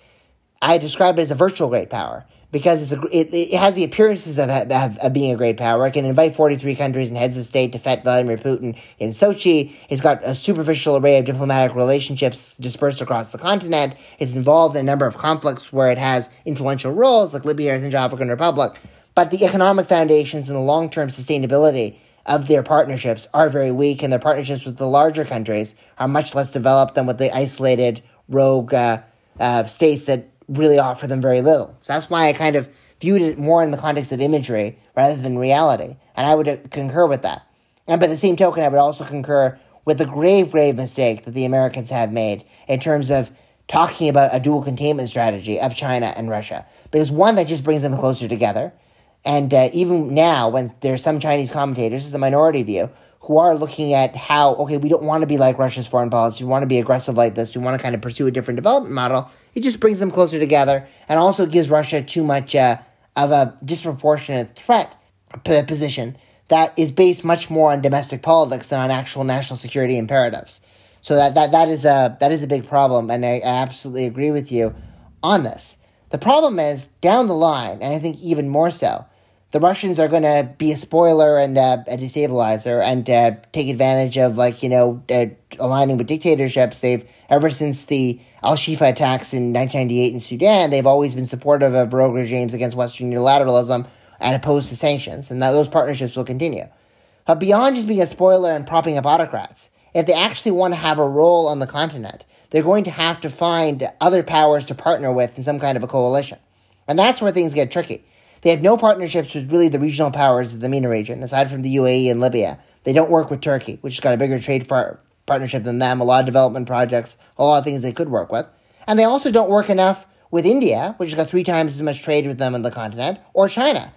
I described it as a virtual great power because it's a, it, it has the appearances of, of, of, being a great power. It can invite 43 countries and heads of state to fet Vladimir Putin in Sochi. It's got a superficial array of diplomatic relationships dispersed across the continent. It's involved in a number of conflicts where it has influential roles, like Libya and Central African Republic. But the economic foundations and the long term sustainability of their partnerships are very weak, and their partnerships with the larger countries are much less developed than with the isolated rogue uh, uh, states that really offer them very little. So that's why I kind of viewed it more in the context of imagery rather than reality. And I would uh, concur with that. And by the same token, I would also concur with the grave, grave mistake that the Americans have made in terms of talking about a dual containment strategy of China and Russia. Because one, that just brings them closer together. And uh, even now, when there's some Chinese commentators, is a minority view, who are looking at how, okay, we don't want to be like Russia's foreign policy. We want to be aggressive like this. We want to kind of pursue a different development model. It just brings them closer together and also gives Russia too much uh, of a disproportionate threat position that is based much more on domestic politics than on actual national security imperatives. So that, that, that, is, a, that is a big problem, and I, I absolutely agree with you on this. The problem is, down the line, and I think even more so, the Russians are going to be a spoiler and uh, a destabilizer and uh, take advantage of, like, you know, uh, aligning with dictatorships. They've, ever since the Al Shifa attacks in 1998 in Sudan, they've always been supportive of rogue regimes against Western unilateralism and opposed to sanctions, and that those partnerships will continue. But beyond just being a spoiler and propping up autocrats, if they actually want to have a role on the continent, they're going to have to find other powers to partner with in some kind of a coalition. And that's where things get tricky they have no partnerships with really the regional powers of the MENA region, aside from the UAE and Libya. They don't work with Turkey, which has got a bigger trade par- partnership than them, a lot of development projects, a lot of things they could work with. And they also don't work enough with India, which has got three times as much trade with them on the continent, or China.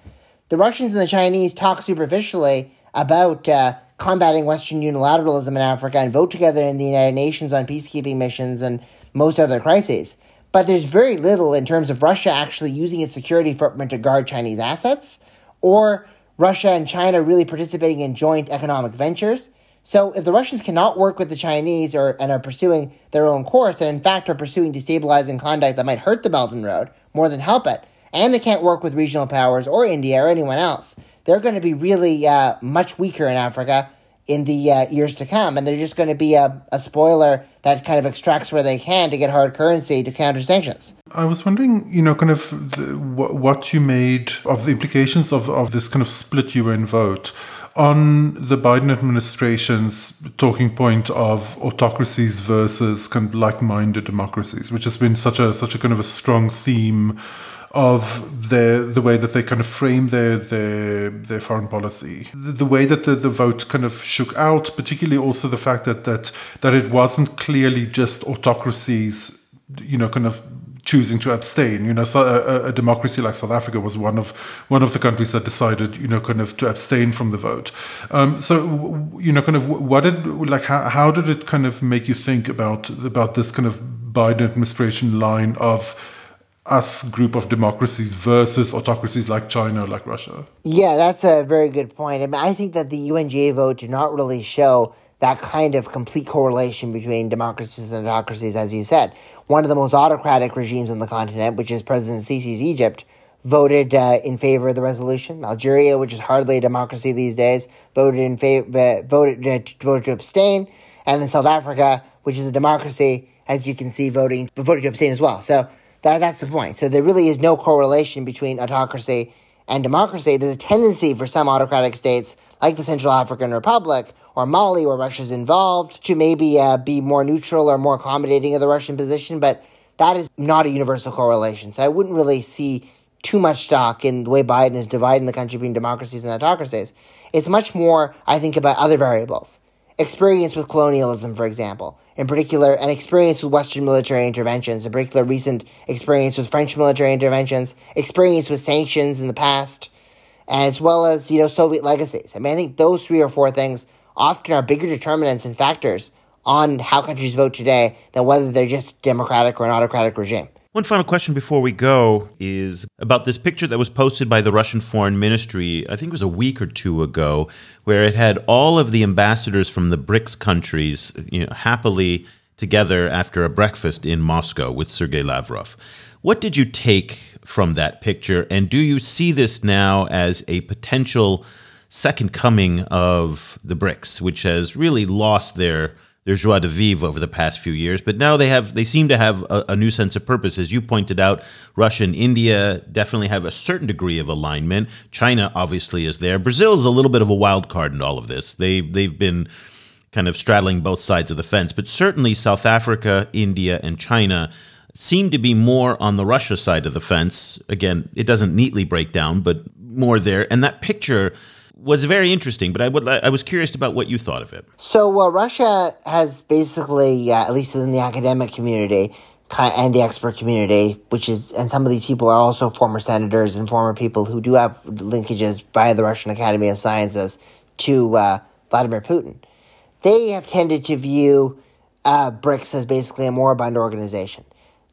The Russians and the Chinese talk superficially about uh, combating Western unilateralism in Africa and vote together in the United Nations on peacekeeping missions and most other crises. But there's very little in terms of Russia actually using its security footprint to guard Chinese assets, or Russia and China really participating in joint economic ventures. So if the Russians cannot work with the Chinese or and are pursuing their own course, and in fact are pursuing destabilizing conduct that might hurt the Belt and Road more than help it, and they can't work with regional powers or India or anyone else, they're going to be really uh, much weaker in Africa in the uh, years to come, and they're just going to be a, a spoiler that kind of extracts where they can to get hard currency to counter sanctions. I was wondering, you know, kind of the, what you made of the implications of, of this kind of split UN vote on the Biden administration's talking point of autocracies versus kind of like-minded democracies, which has been such a such a kind of a strong theme of the the way that they kind of frame their their their foreign policy, the, the, way that the, the vote kind of shook out, particularly also the fact that that that it wasn't clearly just autocracies, you know, kind of choosing to abstain. You know, so a, a, democracy like South Africa was one of one of the countries that decided, you know, kind of to abstain from the vote. Um, so, you know, kind of what did like how, how did it kind of make you think about about this kind of Biden administration line of us group of democracies versus autocracies like China, like Russia? Yeah, that's a very good point. I mean, I think that the UNGA vote did not really show that kind of complete correlation between democracies and autocracies, as you said. One of the most autocratic regimes on the continent, which is President Sisi's Egypt, voted uh, in favor of the resolution. Algeria, which is hardly a democracy these days, voted in favor, uh, voted uh, voted to abstain, and then South Africa, which is a democracy, as you can see, voting voted to abstain as well. So that, that's the point. So there really is no correlation between autocracy and democracy. There's a tendency for some autocratic states, like the Central African Republic or Mali, where Russia's involved, to maybe uh, be more neutral or more accommodating of the Russian position, but that is not a universal correlation. So I wouldn't really see too much stock in the way Biden is dividing the country between democracies and autocracies. It's much more, I think, about other variables. Experience with colonialism, for example in particular, an experience with Western military interventions, in particular, recent experience with French military interventions, experience with sanctions in the past, as well as, you know, Soviet legacies. I mean, I think those three or four things often are bigger determinants and factors on how countries vote today than whether they're just democratic or an autocratic regime. One final question before we go is about this picture that was posted by the Russian Foreign Ministry, I think it was a week or two ago, where it had all of the ambassadors from the BRICS countries you know, happily together after a breakfast in Moscow with Sergei Lavrov. What did you take from that picture, and do you see this now as a potential second coming of the BRICS, which has really lost their their joie de vivre over the past few years. But now they have they seem to have a, a, new sense of purpose. As you pointed out, Russia and India definitely have a certain degree of alignment. China obviously is there. Brazil is a little bit of a wild card in all of this. They they've been kind of straddling both sides of the fence. But certainly South Africa, India, and China seem to be more on the Russia side of the fence. Again, it doesn't neatly break down, but more there. And that picture was very interesting, but I would I was curious about what you thought of it. So uh, Russia has basically, uh, at least within the academic community and the expert community, which is, and some of these people are also former senators and former people who do have linkages by the Russian Academy of Sciences to uh, Vladimir Putin. They have tended to view uh, BRICS as basically a moribund organization.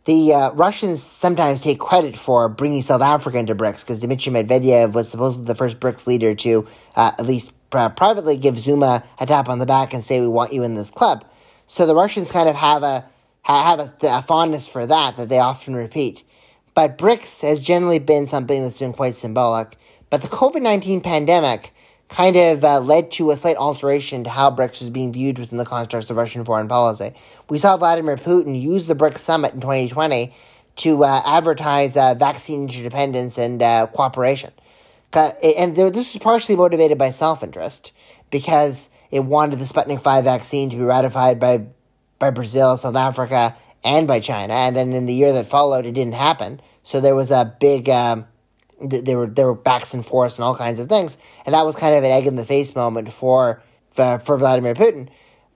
The uh, Russians sometimes take credit for bringing South Africa into BRICS because Dmitry Medvedev was supposedly the first BRICS leader to uh, at least privately give Zuma a tap on the back and say, "We want you in this club." So the Russians kind of have a have a, a fondness for that that they often repeat. But BRICS has generally been something that's been quite symbolic. But the COVID nineteen pandemic kind of uh, led to a slight alteration to how BRICS was being viewed within the constructs of Russian foreign policy. We saw Vladimir Putin use the BRICS summit in 2020 to uh, advertise uh, vaccine interdependence and uh, cooperation. And this was partially motivated by self interest because it wanted the Sputnik 5 vaccine to be ratified by, by Brazil, South Africa, and by China. And then in the year that followed, it didn't happen. So there was a big. Um, there were there were backs and forths and all kinds of things, and that was kind of an egg in the face moment for for, for Vladimir Putin.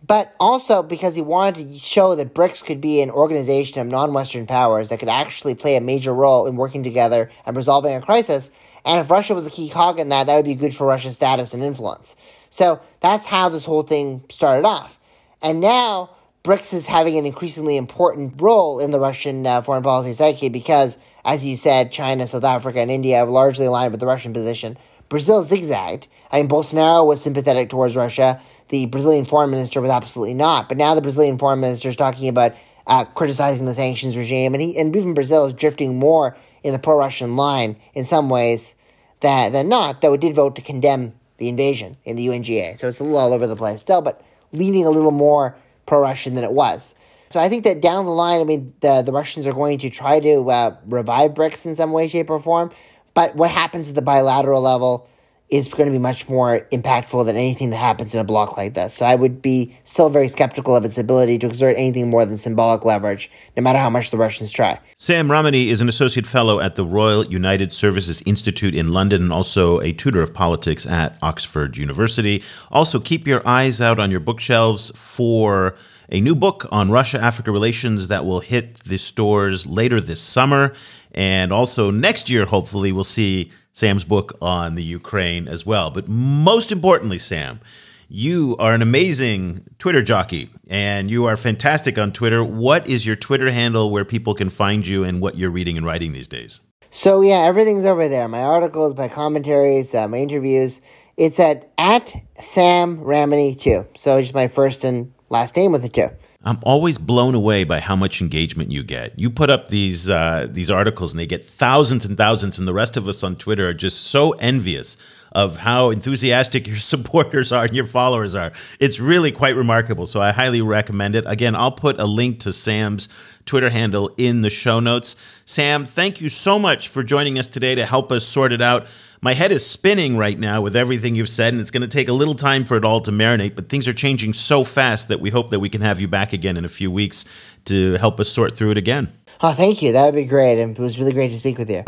But also because he wanted to show that BRICS could be an organization of non-Western powers that could actually play a major role in working together and resolving a crisis. And if Russia was a key cog in that, that would be good for Russia's status and influence. So that's how this whole thing started off. And now BRICS is having an increasingly important role in the Russian uh, foreign policy psyche because as you said, China, South Africa, and India have largely aligned with the Russian position. Brazil zigzagged. I mean, Bolsonaro was sympathetic towards Russia. The Brazilian foreign minister was absolutely not. But now the Brazilian foreign minister is talking about uh, criticizing the sanctions regime, and he and even Brazil is drifting more in the pro-Russian line in some ways than than not. Though it did vote to condemn the invasion in the UNGA, so it's a little all over the place still, but leaning a little more pro-Russian than it was. So I think that down the line, I mean, the, the Russians are going to try to uh, revive BRICS in some way, shape, or form. But what happens at the bilateral level is going to be much more impactful than anything that happens in a block like this. So I would be still very skeptical of its ability to exert anything more than symbolic leverage, no matter how much the Russians try. Sam Ramani is an associate fellow at the Royal United Services Institute in London and also a tutor of politics at Oxford University. Also, keep your eyes out on your bookshelves for a new book on Russia Africa relations that will hit the stores later this summer. And also next year, hopefully, we'll see Sam's book on the Ukraine as well. But most importantly, Sam, you are an amazing Twitter jockey and you are fantastic on Twitter. What is your Twitter handle where people can find you and what you're reading and writing these days? So, yeah, everything's over there my articles, my commentaries, uh, my interviews. It's at, at Sam Ramani too. So, just my first and last name with a two. I'm always blown away by how much engagement you get. You put up these uh, these articles and they get thousands and thousands, and the rest of us on Twitter are just so envious of how enthusiastic your supporters are and your followers are. It's really quite remarkable. So I highly recommend it. Again, I'll put a link to Sam's Twitter handle in the show notes. Sam, thank you so much for joining us today to help us sort it out my head is spinning right now with everything you've said, and it's going to take a little time for it all to marinate. But things are changing so fast that we hope that we can have you back again in a few weeks to help us sort through it again. Oh, thank you. That would be great. And it was really great to speak with you.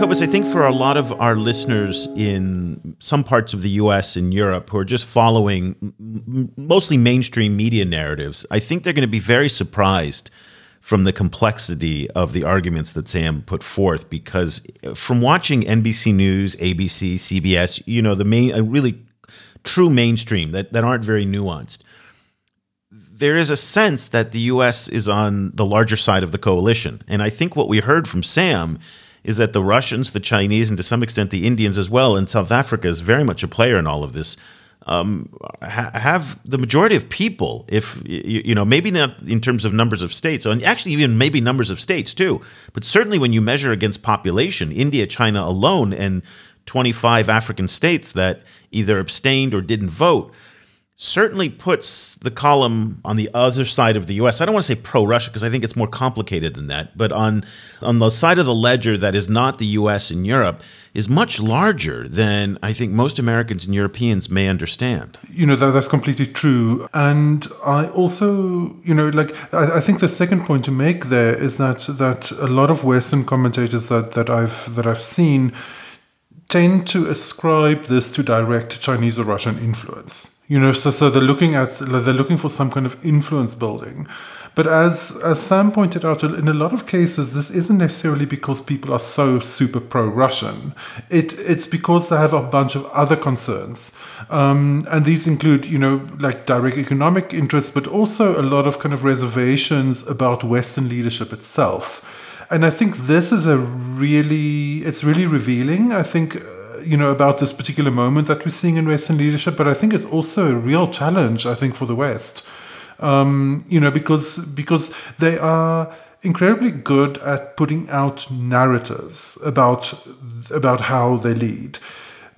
Cobus, I think for a lot of our listeners in some parts of the US and Europe who are just following mostly mainstream media narratives, I think they're going to be very surprised from the complexity of the arguments that Sam put forth. Because from watching NBC News, ABC, CBS, you know, the main, a really true mainstream that, that aren't very nuanced, there is a sense that the U.S. is on the larger side of the coalition. And I think what we heard from Sam is that the Russians, the Chinese, and to some extent the Indians as well, and South Africa is very much a player in all of this, um, ha- have the majority of people, if you, you, know, maybe not in terms of numbers of states, and actually even maybe numbers of states too, but certainly when you measure against population, India, China alone, and 25 African states that either abstained or didn't vote, certainly puts the column on the other side of the US. I don't want to say pro Russia because I think it's more complicated than that, but on on the side of the ledger that is not the US and Europe is much larger than I think most Americans and Europeans may understand. You know, that, that's completely true. And I also, you know, like I, I think the second point to make there is that that a lot of Western commentators that, that I've that I've seen tend to ascribe this to direct Chinese or Russian influence you know, so so they're looking at they're looking for some kind of influence building. But as as Sam pointed out, in a lot of cases, this isn't necessarily because people are so super pro-Russian. It it's because they have a bunch of other concerns, um, and these include, you know, like direct economic interests, but also a lot of kind of reservations about Western leadership itself. And I think this is a really it's really revealing. I think you know, about this particular moment that we're seeing in Western leadership, but I think it's also a real challenge, I think, for the West. Um, you know, because because they are incredibly good at putting out narratives about about how they lead.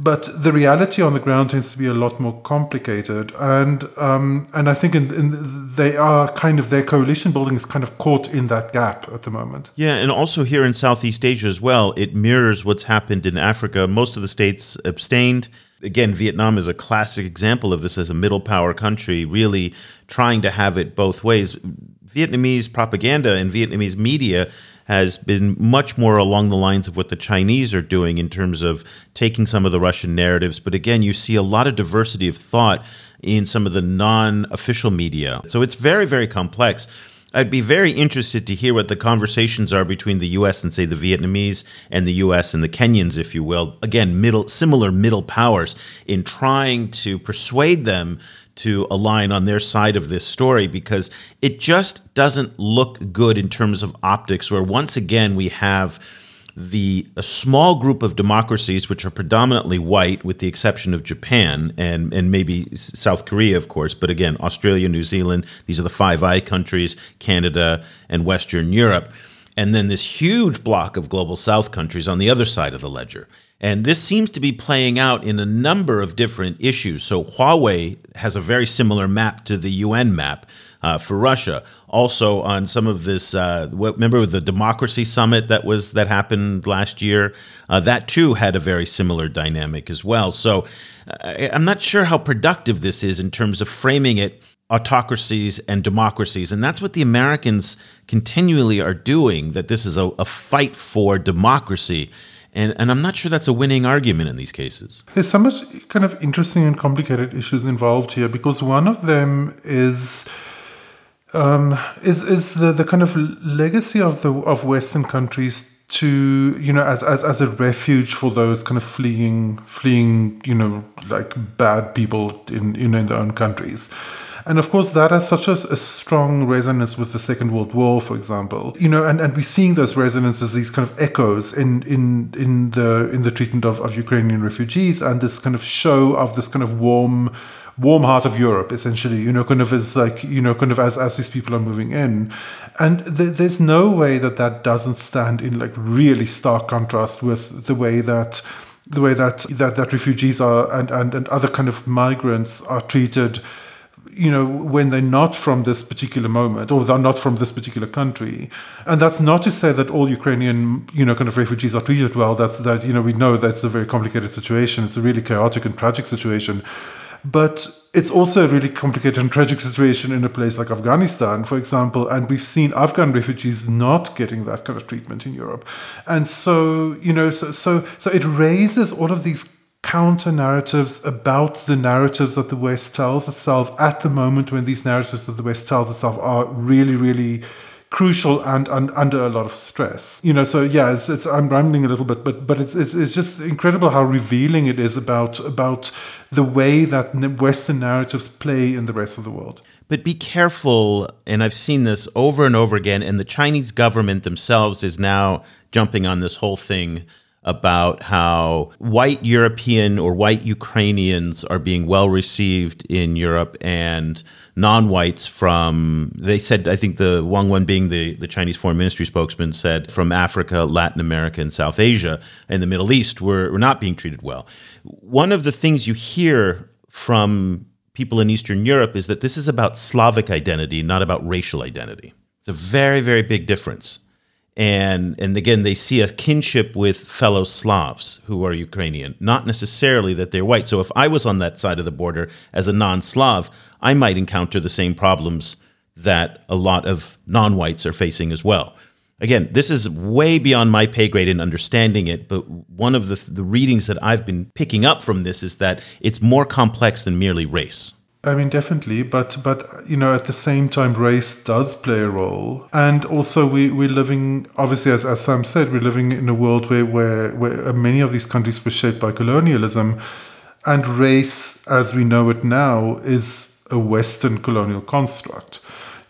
But the reality on the ground tends to be a lot more complicated, and um, and I think in, in, they are kind of their coalition building is kind of caught in that gap at the moment. Yeah, and also here in Southeast Asia as well, it mirrors what's happened in Africa. Most of the states abstained. Again, Vietnam is a classic example of this as a middle power country, really trying to have it both ways. Vietnamese propaganda and Vietnamese media has been much more along the lines of what the Chinese are doing in terms of taking some of the Russian narratives. But again, you see a lot of diversity of thought in some of the non official media. So it's very, very complex. I'd be very interested to hear what the conversations are between the U.S. and say the Vietnamese and the U.S. and the Kenyans, if you will. Again, middle similar middle powers in trying to persuade them to align on their side of this story because it just doesn't look good in terms of optics, where once again we have the a small group of democracies which are predominantly white with the exception of Japan and and maybe South Korea of course but again Australia New Zealand these are the five Eye countries Canada and Western Europe and then this huge block of global south countries on the other side of the ledger and this seems to be playing out in a number of different issues. So Huawei has a very similar map to the UN map. uh, for Russia. Also, on some of this, uh, remember the democracy summit that was that happened last year. Uh, that too had a very similar dynamic as well. So, I'm not sure how productive this is in terms of framing it autocracies and democracies. And that's what the Americans continually are doing, that this is a, a fight for democracy. And, and I'm not sure that's a winning argument in these cases. There's so much kind of interesting and complicated issues involved here because one of them is um, is is the, the kind of legacy of the of Western countries to you know as, as as a refuge for those kind of fleeing fleeing you know like bad people in you know in their own countries and of course, that has such a, a, strong resonance with the Second World War, for example. You know, and, and we're seeing those resonances, these kind of echoes in in in the in the treatment of, of Ukrainian refugees and this kind of show of this kind of warm warm heart of Europe, essentially, you know, kind of as like, you know, kind of as, as these people are moving in. And th- there's no way that that doesn't stand in like really stark contrast with the way that the way that that, that refugees are and, and, and other kind of migrants are treated you know, when they're not from this particular moment or they're not from this particular country. And that's not to say that all Ukrainian, you know, kind of refugees are treated well. That's that, you know, we know that's a very complicated situation. It's a really chaotic and tragic situation. But it's also a really complicated and tragic situation in a place like Afghanistan, for example. And we've seen Afghan refugees not getting that kind of treatment in Europe. And so, you know, so so so it raises all of these counter narratives about the narratives that the West tells itself at the moment when these narratives that the West tells itself are really, really crucial and, and under a lot of stress. You know, so yeah, it's, it's I'm rambling a little bit, but but it's, it's it's just incredible how revealing it is about about the way that Western narratives play in the rest of the world. But be careful, and I've seen this over and over again, and the Chinese government themselves is now jumping on this whole thing about how white European or white Ukrainians are being well received in Europe and non-whites from they said I think the Wang Wenbin the, the Chinese foreign ministry spokesman said from Africa, Latin America, and South Asia and the Middle East were, were not being treated well. One of the things you hear from people in Eastern Europe is that this is about Slavic identity, not about racial identity. It's a very, very big difference and and again they see a kinship with fellow Slavs who are Ukrainian, not necessarily that they're white. So if I was on that side of the border as a non-Slav, I might encounter the same problems that a lot of non-whites are facing as well. Again, this is way beyond my pay grade in understanding it, but one of the, the readings that I've been picking up from this is that it's more complex than merely race. I mean, definitely, but but you know, at the same time, race does play a role, and also we we're living obviously, as as Sam said, we're living in a world where where where many of these countries were shaped by colonialism, and race, as we know it now, is a Western colonial construct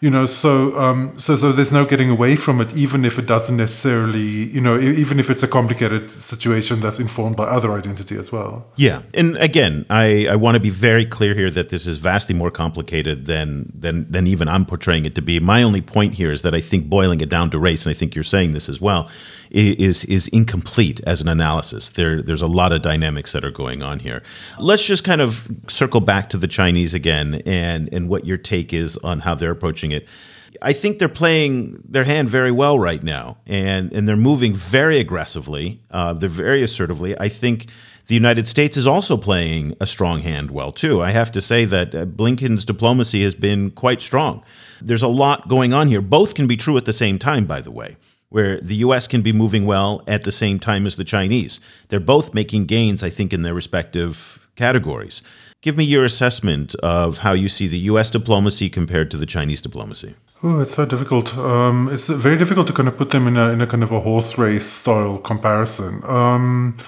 you know so um, so so there's no getting away from it even if it doesn't necessarily you know even if it's a complicated situation that's informed by other identity as well. Yeah. And again i i want to be very clear here that this is vastly more complicated than than than even i'm portraying it to be. My only point here is that i think boiling it down to race and i think you're saying this as well is is incomplete as an analysis. There there's a lot of dynamics that are going on here. Let's just kind of circle back to the Chinese again and and what your take is on how they're approaching it. I think they're playing their hand very well right now, and and they're moving very aggressively. Uh, they're very assertively. I think the United States is also playing a strong hand well too. I have to say that uh, Blinken's diplomacy has been quite strong. There's a lot going on here. Both can be true at the same time, by the way where the US can be moving well at the same time as the Chinese. They're both making gains, I think, in their respective categories. Give me your assessment of how you see the US diplomacy compared to the Chinese diplomacy. Oh, it's so difficult. Um, it's very difficult to kind of put them in a in a kind of a horse race style comparison. Um,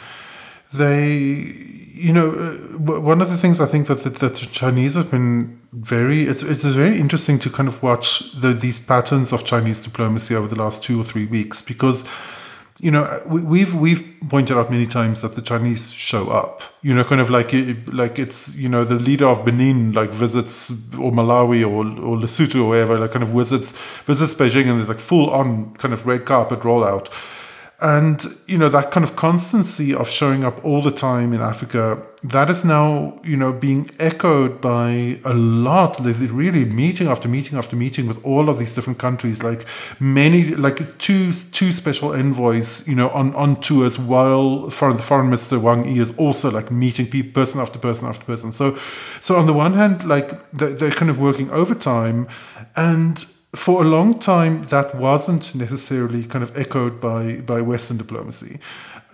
they you know, uh, one of the things I think that, that, that the Chinese have been very, it's, it's very interesting to kind of watch the, these patterns of Chinese diplomacy over the last two or three weeks because, you know, we, we've we've pointed out many times that the Chinese show up. You know, kind of like like it's you know the leader of Benin like visits or Malawi or or Lesotho or wherever like kind of visits visits Beijing and there's like full on kind of red carpet rollout And, you know, that kind of constancy of showing up all the time in Africa, that is now, you know, being echoed by a lot. Really meeting after meeting after meeting with all of these different countries, like many, like two two special envoys, you know, on, on tours while foreign, the foreign minister Wang Yi is also like meeting people, person after person after person. So, so on the one hand, like they're, they're kind of working overtime and for a long time, that wasn't necessarily kind of echoed by, by Western diplomacy.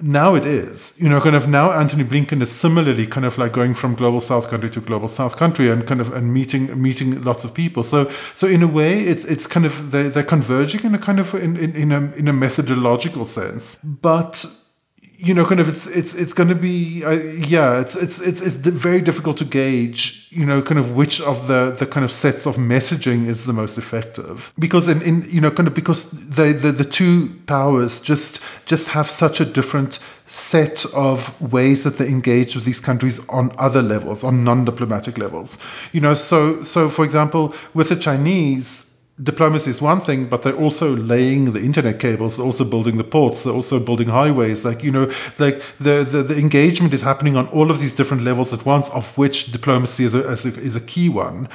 Now it is. You know, kind of now Anthony Blinken is similarly kind of like going from global South country to global South country and kind of and meeting meeting lots of people. So so in a way, it's it's kind of they're, they're converging in a kind of in, in, in a in a methodological sense, but you know, kind of it's it's it's going to be uh, yeah, it's it's it's it's very difficult to gauge, you know, kind of which of the the kind of sets of messaging is the most effective because in, in you know kind of because the, the the two powers just just have such a different set of ways that they engage with these countries on other levels, on non-diplomatic levels. You know, so so for example, with the Chinese diplomacy is one thing, but they're also laying the internet cables, they're also building the ports, they're also building highways. Like, you know, like the, the, the engagement is happening on all of these different levels at once, of which diplomacy is a, is a, is a key one.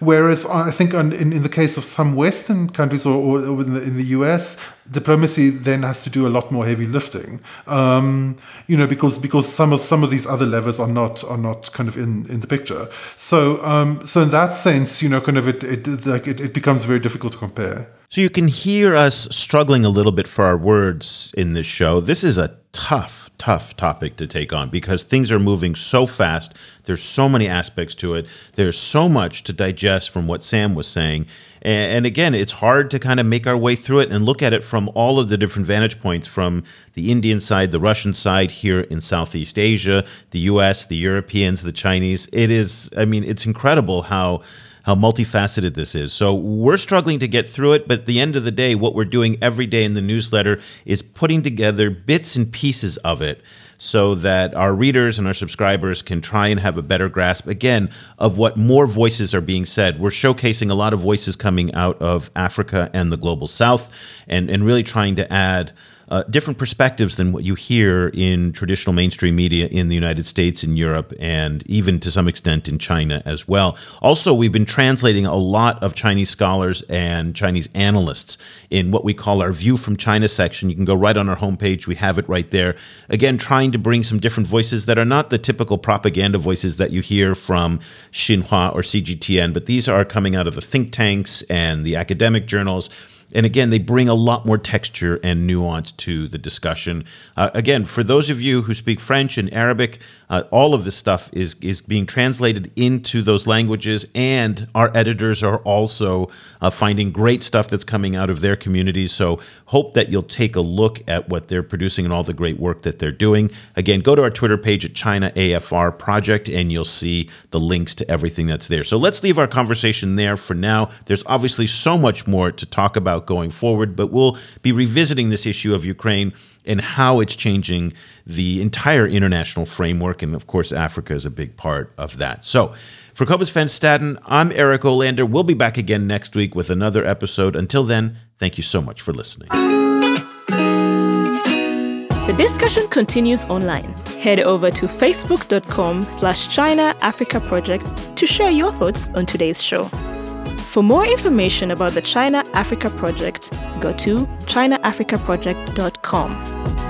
Whereas I think in, in the case of some Western countries or, or in, the, in the US, diplomacy then has to do a lot more heavy lifting. Um, you know, because because some of some of these other levers are not are not kind of in, in the picture. So um, so in that sense, you know, kind of it, it like it, it becomes very difficult to compare. So you can hear us struggling a little bit for our words in this show. This is a tough tough topic to take on because things are moving so fast. There's so many aspects to it. There's so much to digest from what Sam was saying. And, again, it's hard to kind of make our way through it and look at it from all of the different vantage points from the Indian side, the Russian side, here in Southeast Asia, the US, the Europeans, the Chinese. It is, I mean, it's incredible how how multifaceted this is. So we're struggling to get through it, but at the end of the day, what we're doing every day in the newsletter is putting together bits and pieces of it so that our readers and our subscribers can try and have a better grasp again of what more voices are being said. We're showcasing a lot of voices coming out of Africa and the global south and, and really trying to add uh, different perspectives than what you hear in traditional mainstream media in the United States in Europe, and even to some extent in China as well. Also, we've been translating a lot of Chinese scholars and Chinese analysts in what we call our View from China section. You can go right on our homepage, we have it right there. Again, trying to bring some different voices that are not the typical propaganda voices that you hear from Xinhua or CGTN, but these are coming out of the think tanks and the academic journals and again, they bring a lot more texture and nuance to the discussion. Uh, again, for those of you who speak French and Arabic, uh, all of this stuff is is being translated into those languages, and our editors are also uh, finding great stuff that's coming out of their communities. So, hope that you'll take a look at what they're producing and all the great work that they're doing. Again, go to our Twitter page at China AFR Project, and you'll see the links to everything that's there. So, let's leave our conversation there for now. There's obviously so much more to talk about about going forward, but we'll be revisiting this issue of Ukraine and how it's changing the entire international framework. And of course, Africa is a big part of that. So, for Cobus Van I'm Eric Olander. We'll be back again next week with another episode. Until then, thank you so much for listening. The discussion continues online. Head over to facebook.com slash China Africa Project to share your thoughts on today's show. For more information about the China Africa Project, go to chinaafricaproject.com.